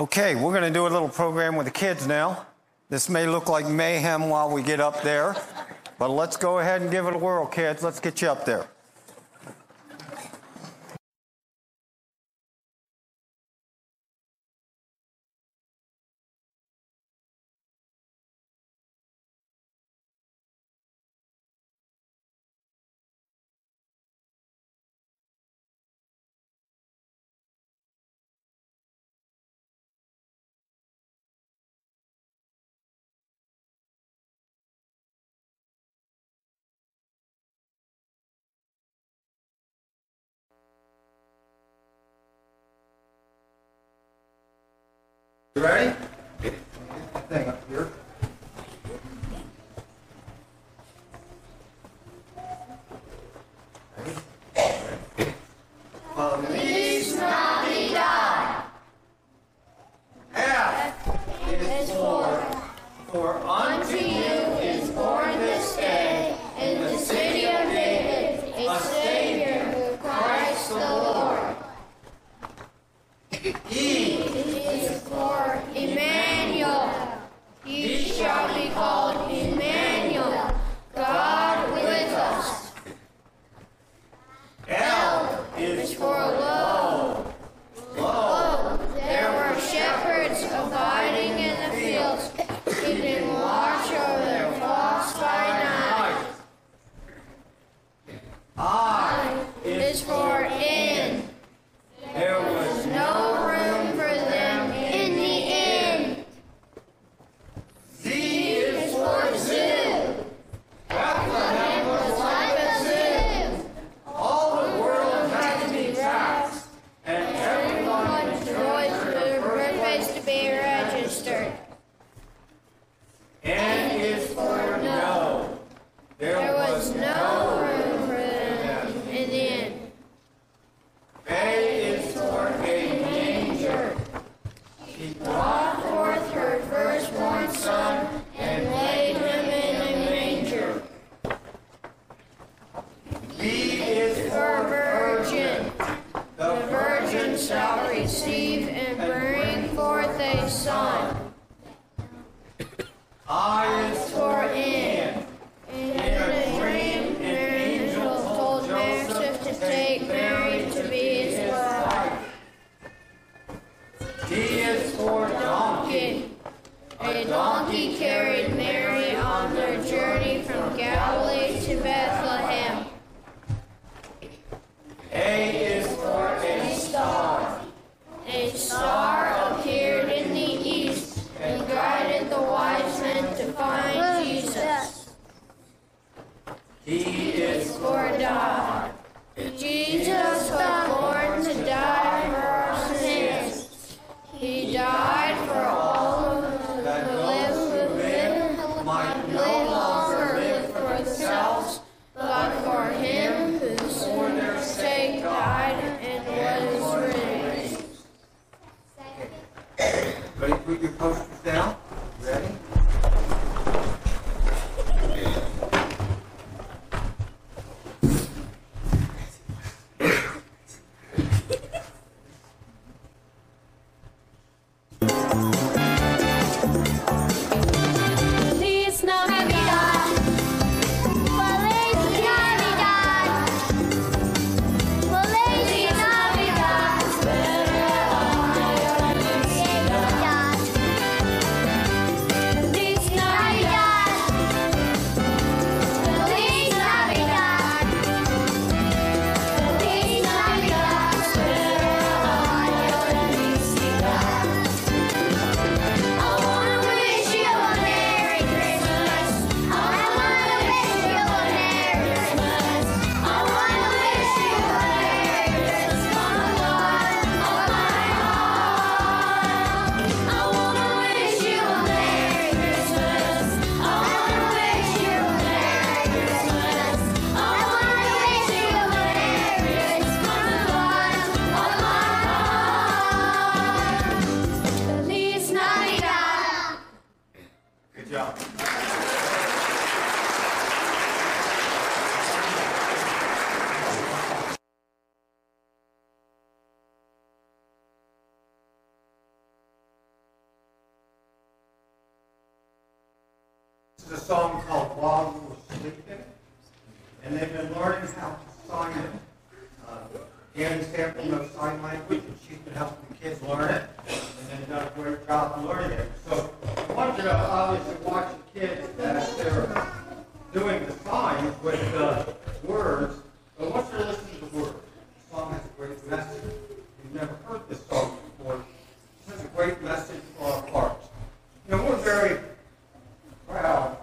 Okay, we're going to do a little program with the kids now. This may look like mayhem while we get up there, but let's go ahead and give it a whirl, kids. Let's get you up there. You ready? Thing up here. Is for, for unto you. He is for God. And they've been learning how to sign it. Uh, Annie Sample knows sign language, and she's been helping the kids learn it, and they've done a great job learning it. So I want to obviously watch the kids as they're doing the signs with uh, words, but I want you to listen to the words. The song has a great message. If you've never heard this song before, it has a great message for our hearts. You know, we're very proud,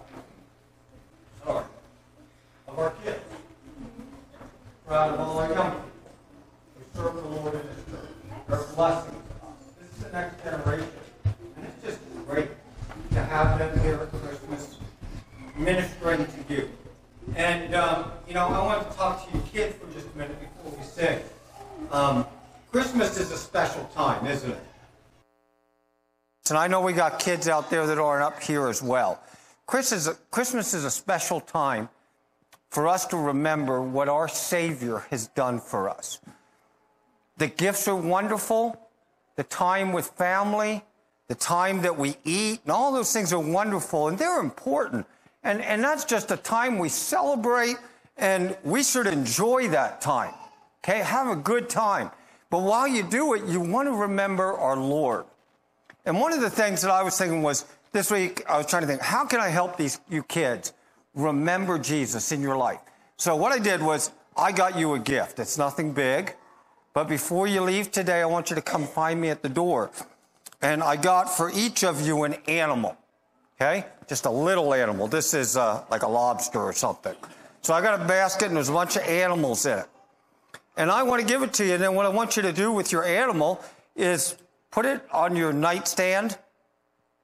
sorry, of our kids. Proud of all our young people who serve the Lord in this church. They're a blessing to us. This is the next generation. And it's just great to have them here at Christmas ministering to you. And, um, you know, I want to talk to you kids for just a minute before we sing. Um, Christmas is a special time, isn't it? And I know we got kids out there that aren't up here as well. Christmas is a, Christmas is a special time for us to remember what our Savior has done for us. The gifts are wonderful, the time with family, the time that we eat, and all those things are wonderful and they're important. And, and that's just a time we celebrate and we should enjoy that time. Okay, have a good time. But while you do it, you want to remember our Lord. And one of the things that I was thinking was this week, I was trying to think, how can I help these you kids remember Jesus in your life? So what I did was I got you a gift. It's nothing big, but before you leave today, I want you to come find me at the door. And I got for each of you an animal. Okay, just a little animal. This is uh, like a lobster or something. So I got a basket and there's a bunch of animals in it. And I want to give it to you. And then what I want you to do with your animal is put it on your nightstand.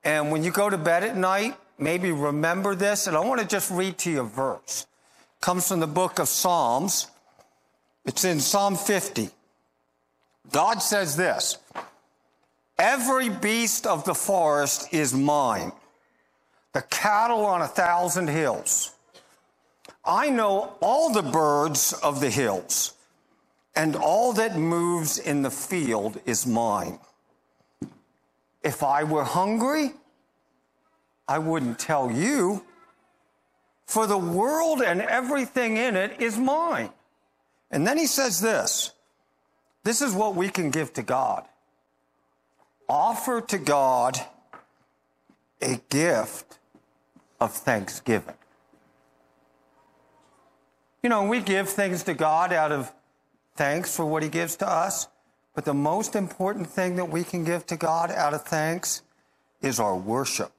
And when you go to bed at night, maybe remember this. And I want to just read to you a verse. It comes from the book of Psalms. It's in Psalm 50. God says this Every beast of the forest is mine, the cattle on a thousand hills. I know all the birds of the hills, and all that moves in the field is mine. If I were hungry, I wouldn't tell you, for the world and everything in it is mine. And then he says this this is what we can give to God. Offer to God a gift of thanksgiving. You know, we give things to God out of thanks for what he gives to us. But the most important thing that we can give to God out of thanks is our worship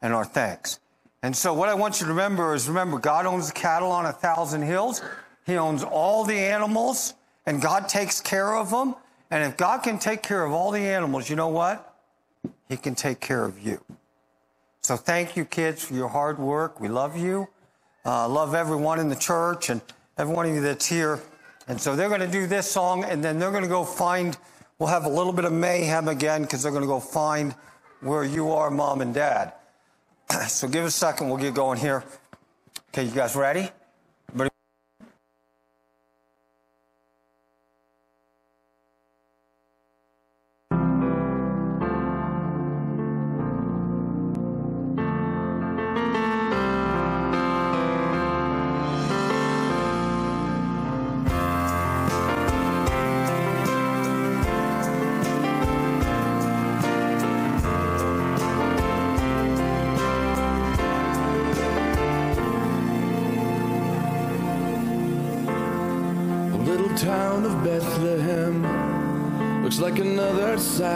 and our thanks. And so, what I want you to remember is remember, God owns the cattle on a thousand hills, He owns all the animals, and God takes care of them. And if God can take care of all the animals, you know what? He can take care of you. So, thank you, kids, for your hard work. We love you. Uh, love everyone in the church and everyone of you that's here. And so they're going to do this song, and then they're going to go find. We'll have a little bit of mayhem again because they're going to go find where you are, mom and dad. so give a second. We'll get going here. Okay, you guys ready?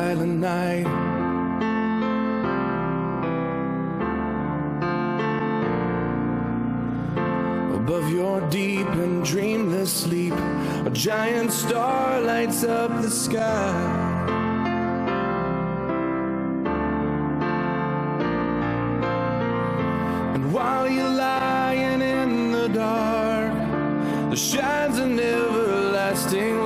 Silent night. Above your deep and dreamless sleep, a giant star lights up the sky. And while you're lying in the dark, there shines an everlasting light.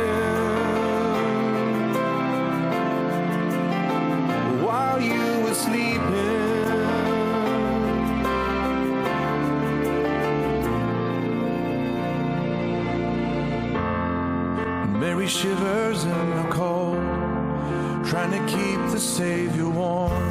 Mary shivers in the cold, trying to keep the Savior warm.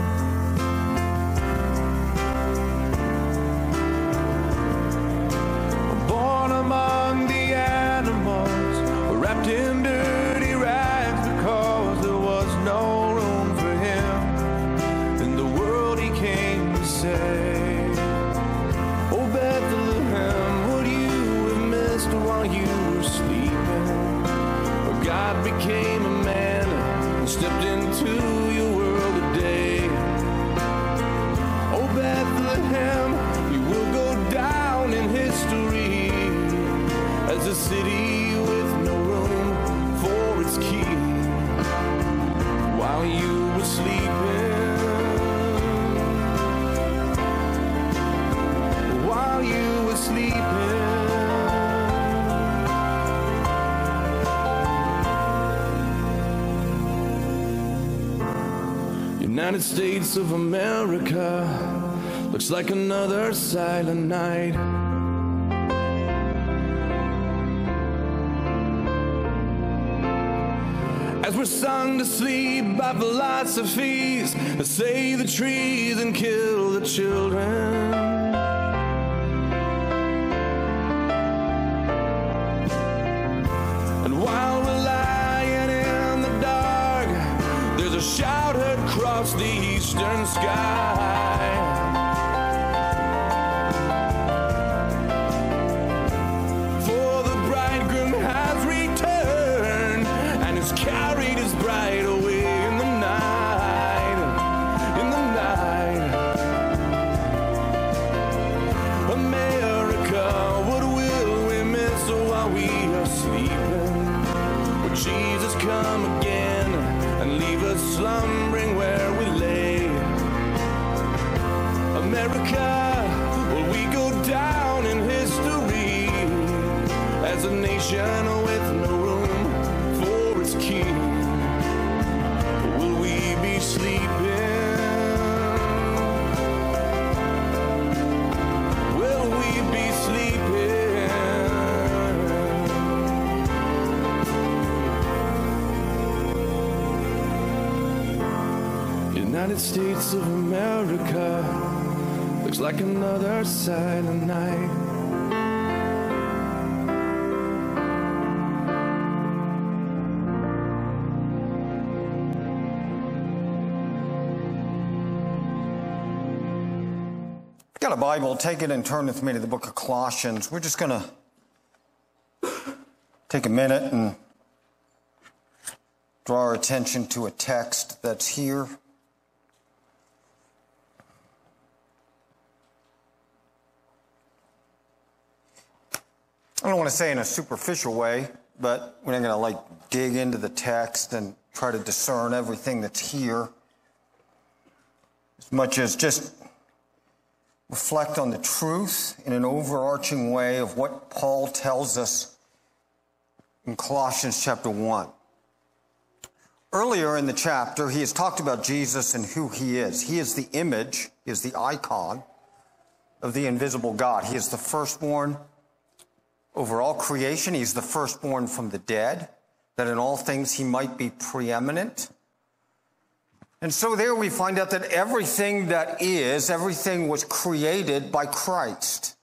God United States of America looks like another silent night. As we're sung to sleep by philosophies that save the trees and kill the children. Sky. States of America looks like another silent night. Got a Bible, take it and turn with me to the book of Colossians. We're just going to take a minute and draw our attention to a text that's here. I don't want to say in a superficial way, but we're not going to like dig into the text and try to discern everything that's here as much as just reflect on the truth in an overarching way of what Paul tells us in Colossians chapter 1. Earlier in the chapter, he has talked about Jesus and who he is. He is the image, he is the icon of the invisible God. He is the firstborn over all creation. He's the firstborn from the dead, that in all things he might be preeminent. And so there we find out that everything that is, everything was created by Christ.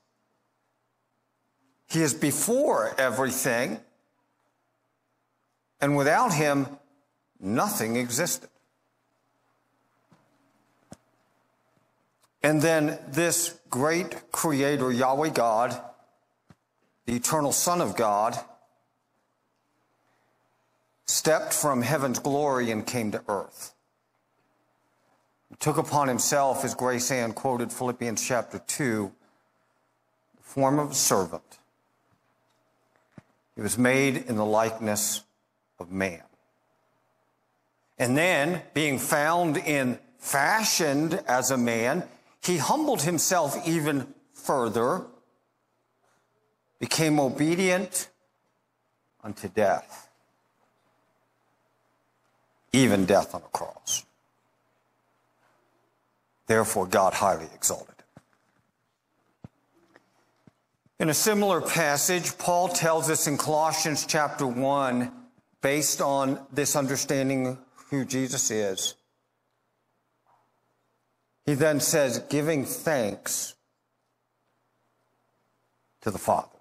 He is before everything, and without him, nothing existed. And then this great creator, Yahweh God, the eternal Son of God, stepped from heaven's glory and came to earth. He took upon himself, as Grace Ann quoted Philippians chapter 2, the form of a servant. He was made in the likeness of man. And then, being found in fashioned as a man, he humbled himself even further, became obedient unto death, even death on a cross. Therefore, God highly exalted him. In a similar passage, Paul tells us in Colossians chapter 1, based on this understanding who Jesus is, he then says, giving thanks to the Father.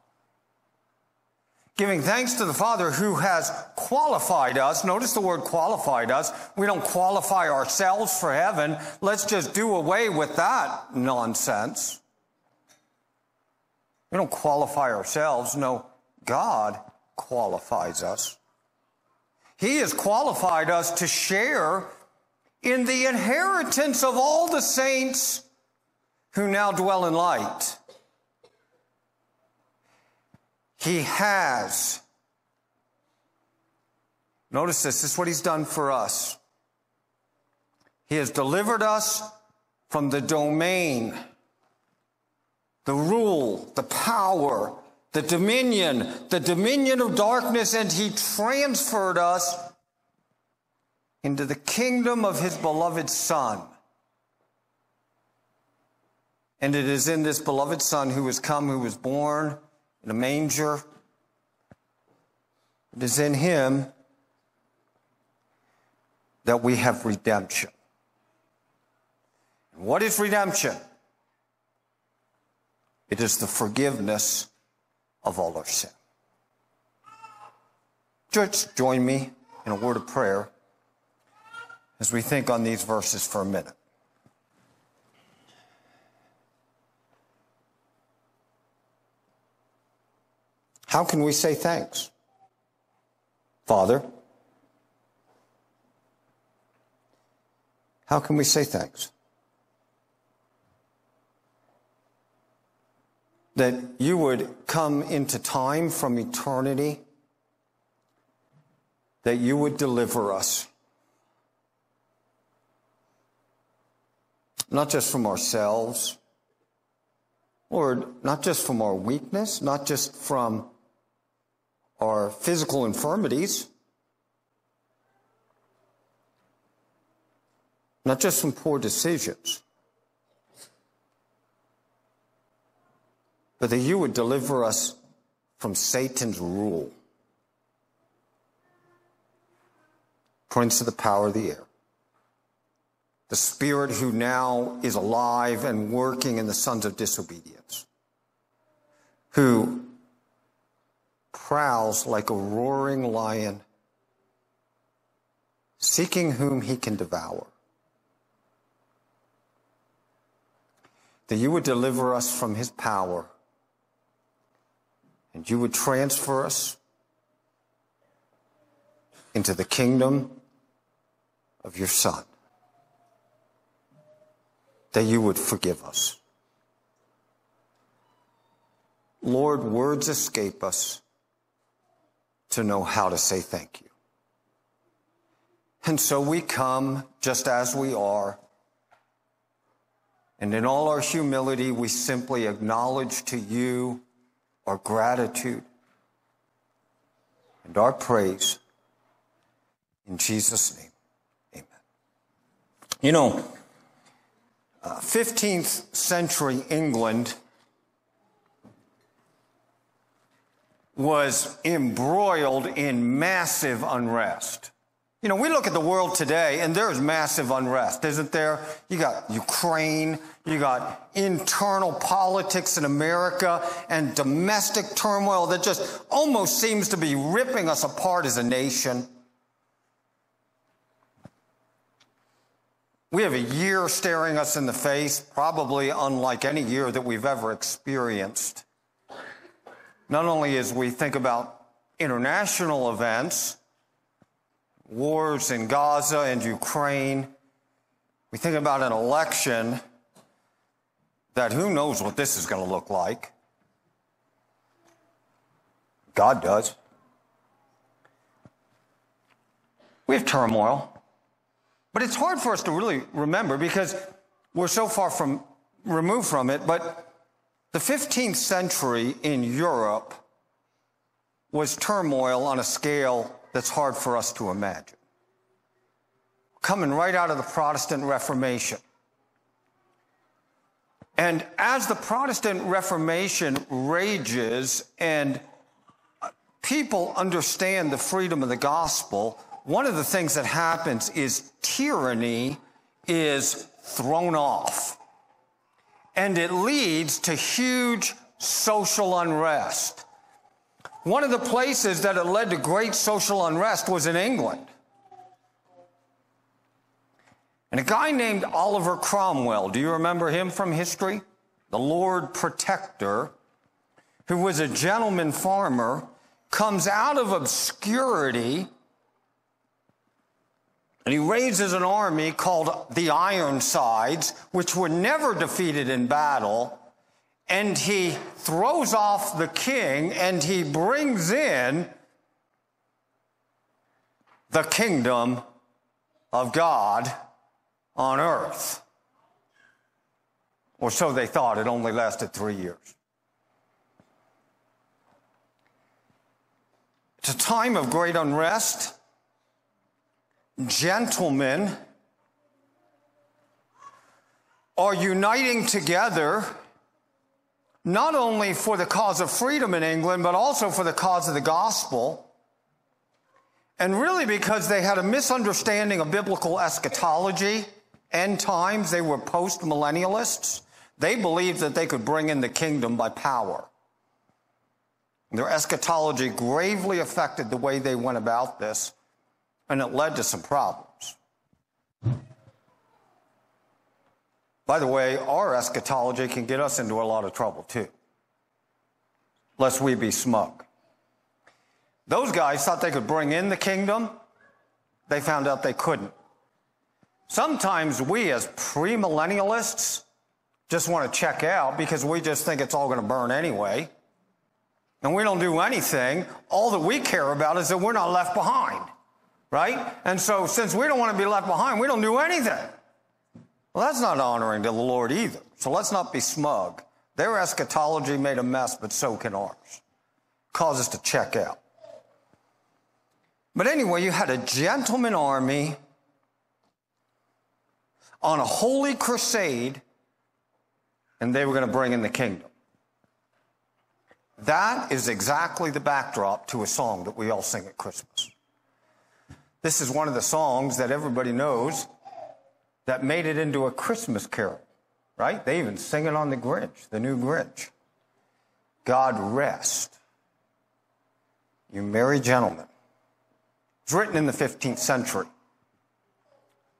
Giving thanks to the Father who has qualified us. Notice the word qualified us. We don't qualify ourselves for heaven. Let's just do away with that nonsense. We don't qualify ourselves. No, God qualifies us. He has qualified us to share in the inheritance of all the saints who now dwell in light. He has. Notice this, this is what he's done for us. He has delivered us from the domain, the rule, the power, the dominion, the dominion of darkness, and he transferred us into the kingdom of his beloved Son. And it is in this beloved Son who has come, who was born in a manger. It is in him that we have redemption. And what is redemption? It is the forgiveness of all our sin. Church, join me in a word of prayer as we think on these verses for a minute. How can we say thanks? Father, how can we say thanks? That you would come into time from eternity, that you would deliver us not just from ourselves, Lord, not just from our weakness, not just from our physical infirmities, not just from poor decisions, but that you would deliver us from Satan's rule, prince of the power of the air. The spirit who now is alive and working in the sons of disobedience, who prowls like a roaring lion, seeking whom he can devour. That you would deliver us from his power and you would transfer us into the kingdom of your Son that you would forgive us. Lord, words escape us to know how to say thank you. And so we come just as we are. And in all our humility, we simply acknowledge to you our gratitude and our praise. In Jesus' name, amen. You know, uh, 15th century England was embroiled in massive unrest. You know, we look at the world today and there's massive unrest, isn't there? You got Ukraine, you got internal politics in America and domestic turmoil that just almost seems to be ripping us apart as a nation. We have a year staring us in the face, probably unlike any year that we've ever experienced. Not only as we think about international events, wars in Gaza and Ukraine, we think about an election that who knows what this is going to look like. God does. We have turmoil. But it's hard for us to really remember because we're so far from removed from it. But the 15th century in Europe was turmoil on a scale that's hard for us to imagine. Coming right out of the Protestant Reformation. And as the Protestant Reformation rages and uh, people understand the freedom of the gospel, one of the things that happens is tyranny is thrown off. And it leads to huge social unrest. One of the places that it led to great social unrest was in England. And a guy named Oliver Cromwell, do you remember him from history? The Lord Protector, who was a gentleman farmer, comes out of obscurity and he raises an army called the Ironsides, which were never defeated in battle. And he throws off the king and he brings in the kingdom of God on earth. Or so they thought. It only lasted three years. It's a time of great unrest gentlemen are uniting together not only for the cause of freedom in England, but also for the cause of the gospel. And really because they had a misunderstanding of biblical eschatology, end times, they were post millennialists. They believed that they could bring in the kingdom by power. Their eschatology gravely affected the way they went about this and it led to some problems. By the way, our eschatology can get us into a lot of trouble too, lest we be smug. Those guys thought they could bring in the kingdom, they found out they couldn't. Sometimes we, as premillennialists, just want to check out because we just think it's all going to burn anyway. And we don't do anything. All that we care about is that we're not left behind right? And so, since we don't want to be left behind, we don't do anything. Well, that's not honoring to the Lord either. So let's not be smug. Their eschatology made a mess, but so can ours. Cause us to check out. But anyway, you had a gentleman army on a holy crusade, and they were going to bring in the kingdom. That is exactly the backdrop to a song that we all sing at Christmas. This is one of the songs that everybody knows that made it into a Christmas carol, right? They even sing it on the Grinch, the new Grinch. God rest. You merry gentlemen. It's written in the 15th century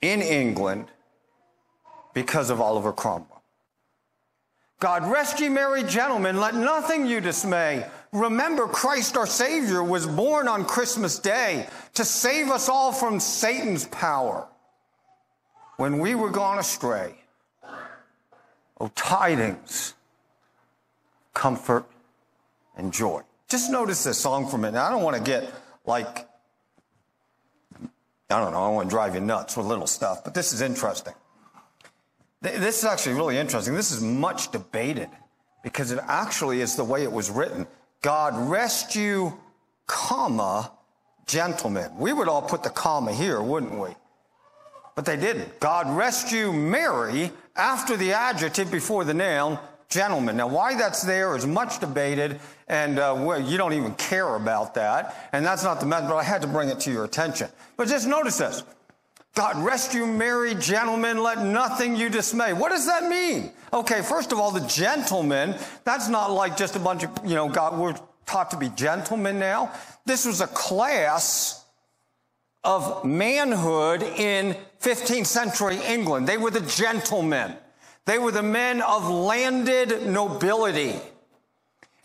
in England because of Oliver Cromwell. God rest ye merry gentlemen, let nothing you dismay. Remember, Christ our Savior was born on Christmas Day to save us all from Satan's power when we were gone astray. Oh, tidings, comfort, and joy. Just notice this song for a minute. I don't want to get like, I don't know, I don't want to drive you nuts with little stuff, but this is interesting. This is actually really interesting. This is much debated because it actually is the way it was written. God rest you, comma, gentlemen. We would all put the comma here, wouldn't we? But they didn't. God rest you, merry, after the adjective before the noun, gentlemen. Now, why that's there is much debated, and uh, well, you don't even care about that. And that's not the method, but I had to bring it to your attention. But just notice this. God rest you, merry gentlemen, let nothing you dismay. What does that mean? Okay, first of all, the gentlemen, that's not like just a bunch of, you know, God, we're taught to be gentlemen now. This was a class of manhood in 15th century England. They were the gentlemen. They were the men of landed nobility.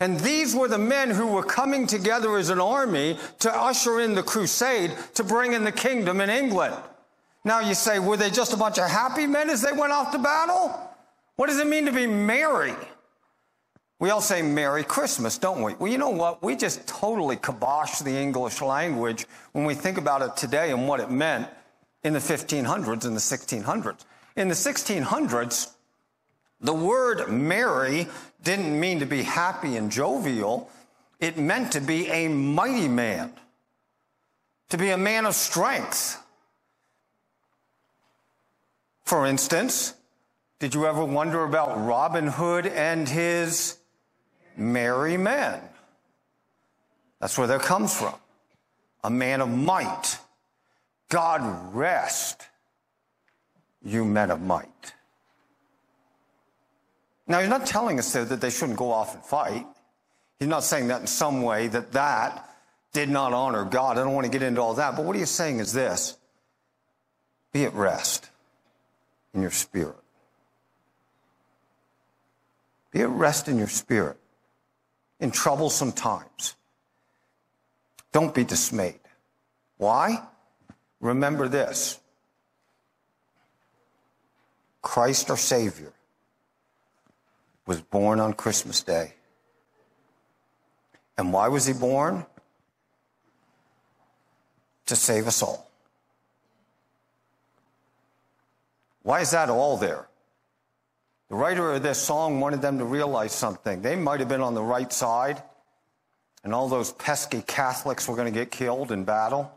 And these were the men who were coming together as an army to usher in the crusade to bring in the kingdom in England. Now you say, were they just a bunch of happy men as they went off to battle? What does it mean to be merry? We all say Merry Christmas, don't we? Well, you know what? We just totally kibosh the English language when we think about it today and what it meant in the 1500s and the 1600s. In the 1600s, the word merry didn't mean to be happy and jovial. It meant to be a mighty man, to be a man of strength. For instance, did you ever wonder about Robin Hood and his merry men? That's where that comes from. A man of might. God rest you men of might. Now, he's not telling us there that they shouldn't go off and fight. He's not saying that in some way that that did not honor God. I don't want to get into all that. But what he's saying is this be at rest in your spirit. Be at rest in your spirit in troublesome times. Don't be dismayed. Why? Remember this Christ our Savior was born on Christmas Day. And why was he born? To save us all. Why is that all there? The writer of this song wanted them to realize something. They might have been on the right side, and all those pesky Catholics were going to get killed in battle.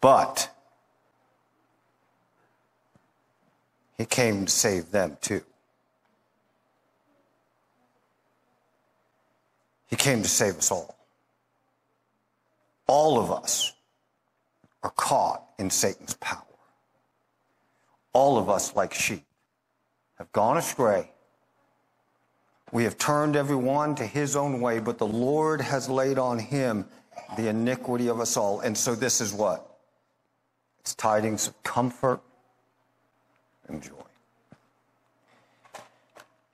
But he came to save them too. He came to save us all. All of us are caught in Satan's power. All of us, like sheep, have gone astray. We have turned everyone to his own way, but the Lord has laid on him the iniquity of us all. And so this is what? It's tidings of comfort and joy.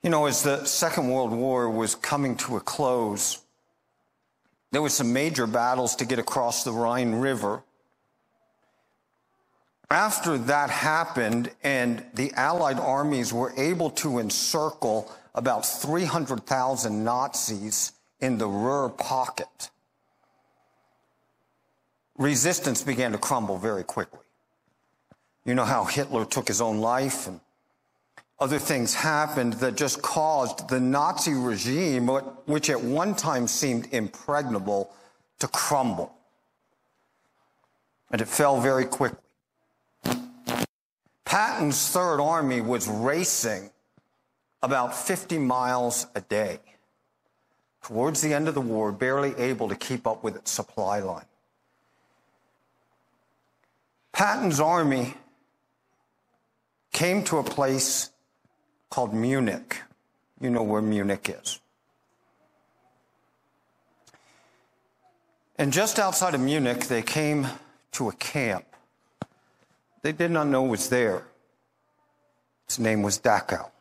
You know, as the Second World War was coming to a close, there were some major battles to get across the Rhine River. After that happened, and the Allied armies were able to encircle about 300,000 Nazis in the Ruhr pocket, resistance began to crumble very quickly. You know how Hitler took his own life and other things happened that just caused the Nazi regime, which at one time seemed impregnable, to crumble. And it fell very quickly. Patton's Third Army was racing about 50 miles a day. Towards the end of the war, barely able to keep up with its supply line. Patton's army came to a place called Munich. You know where Munich is. And just outside of Munich, they came to a camp. They did not know it was there. Its name was Dachau.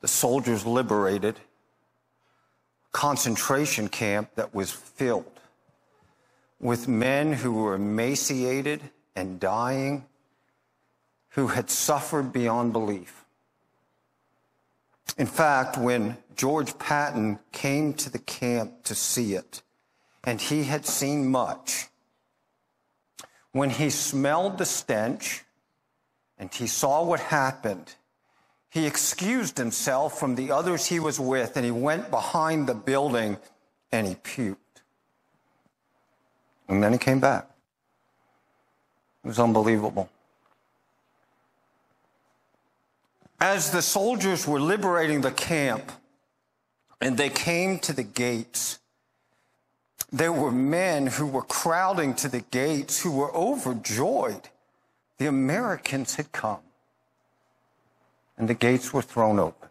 The soldiers liberated concentration camp that was filled with men who were emaciated and dying, who had suffered beyond belief. In fact, when George Patton came to the camp to see it, and he had seen much, when he smelled the stench and he saw what happened, he excused himself from the others he was with and he went behind the building and he puked. And then he came back. It was unbelievable. As the soldiers were liberating the camp and they came to the gates, there were men who were crowding to the gates who were overjoyed. The Americans had come and the gates were thrown open.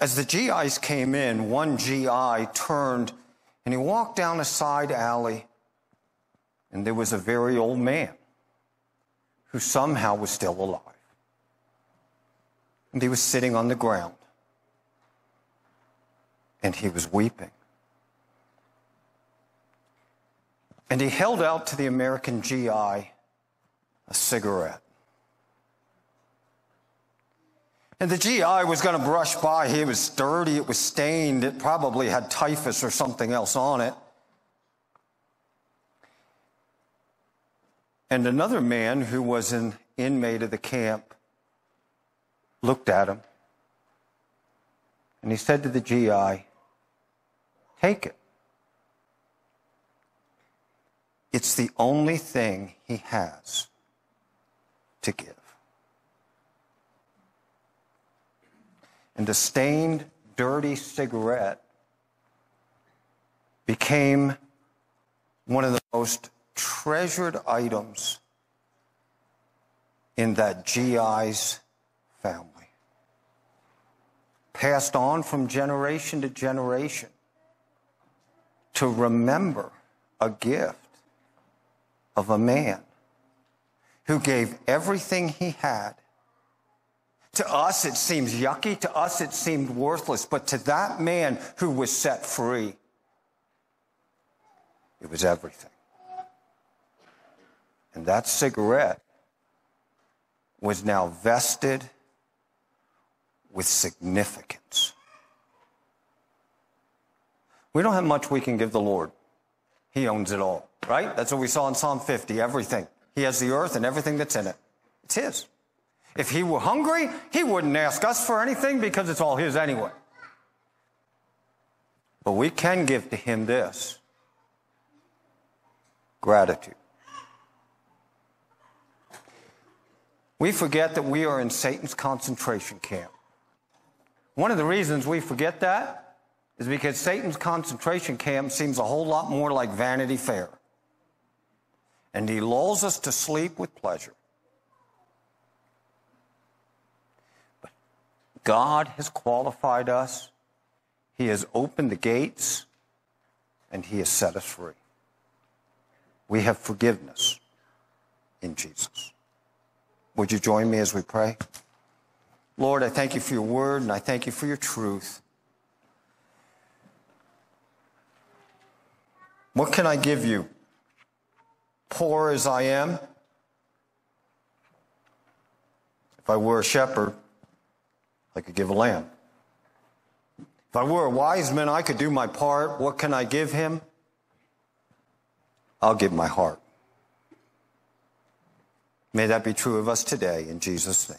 As the GIs came in, one GI turned and he walked down a side alley and there was a very old man who somehow was still alive. And he was sitting on the ground. And he was weeping. And he held out to the American GI a cigarette. And the GI was going to brush by. He was dirty. It was stained. It probably had typhus or something else on it. And another man who was an inmate of the camp looked at him and he said to the GI, Take it. It's the only thing he has to give. And a stained, dirty cigarette became one of the most treasured items in that GI's family. Passed on from generation to generation to remember a gift of a man who gave everything he had. To us, it seems yucky. To us, it seemed worthless. But to that man who was set free, it was everything. And that cigarette was now vested with significance. We don't have much we can give the Lord. He owns it all, right? That's what we saw in Psalm 50 everything. He has the earth and everything that's in it. It's His. If He were hungry, He wouldn't ask us for anything because it's all His anyway. But we can give to Him this gratitude. We forget that we are in Satan's concentration camp. One of the reasons we forget that is because Satan's concentration camp seems a whole lot more like Vanity Fair. And he lulls us to sleep with pleasure. But God has qualified us, He has opened the gates, and He has set us free. We have forgiveness in Jesus. Would you join me as we pray? Lord, I thank you for your word and I thank you for your truth. What can I give you? Poor as I am, if I were a shepherd, I could give a lamb. If I were a wise man, I could do my part. What can I give him? I'll give my heart. May that be true of us today in Jesus' name.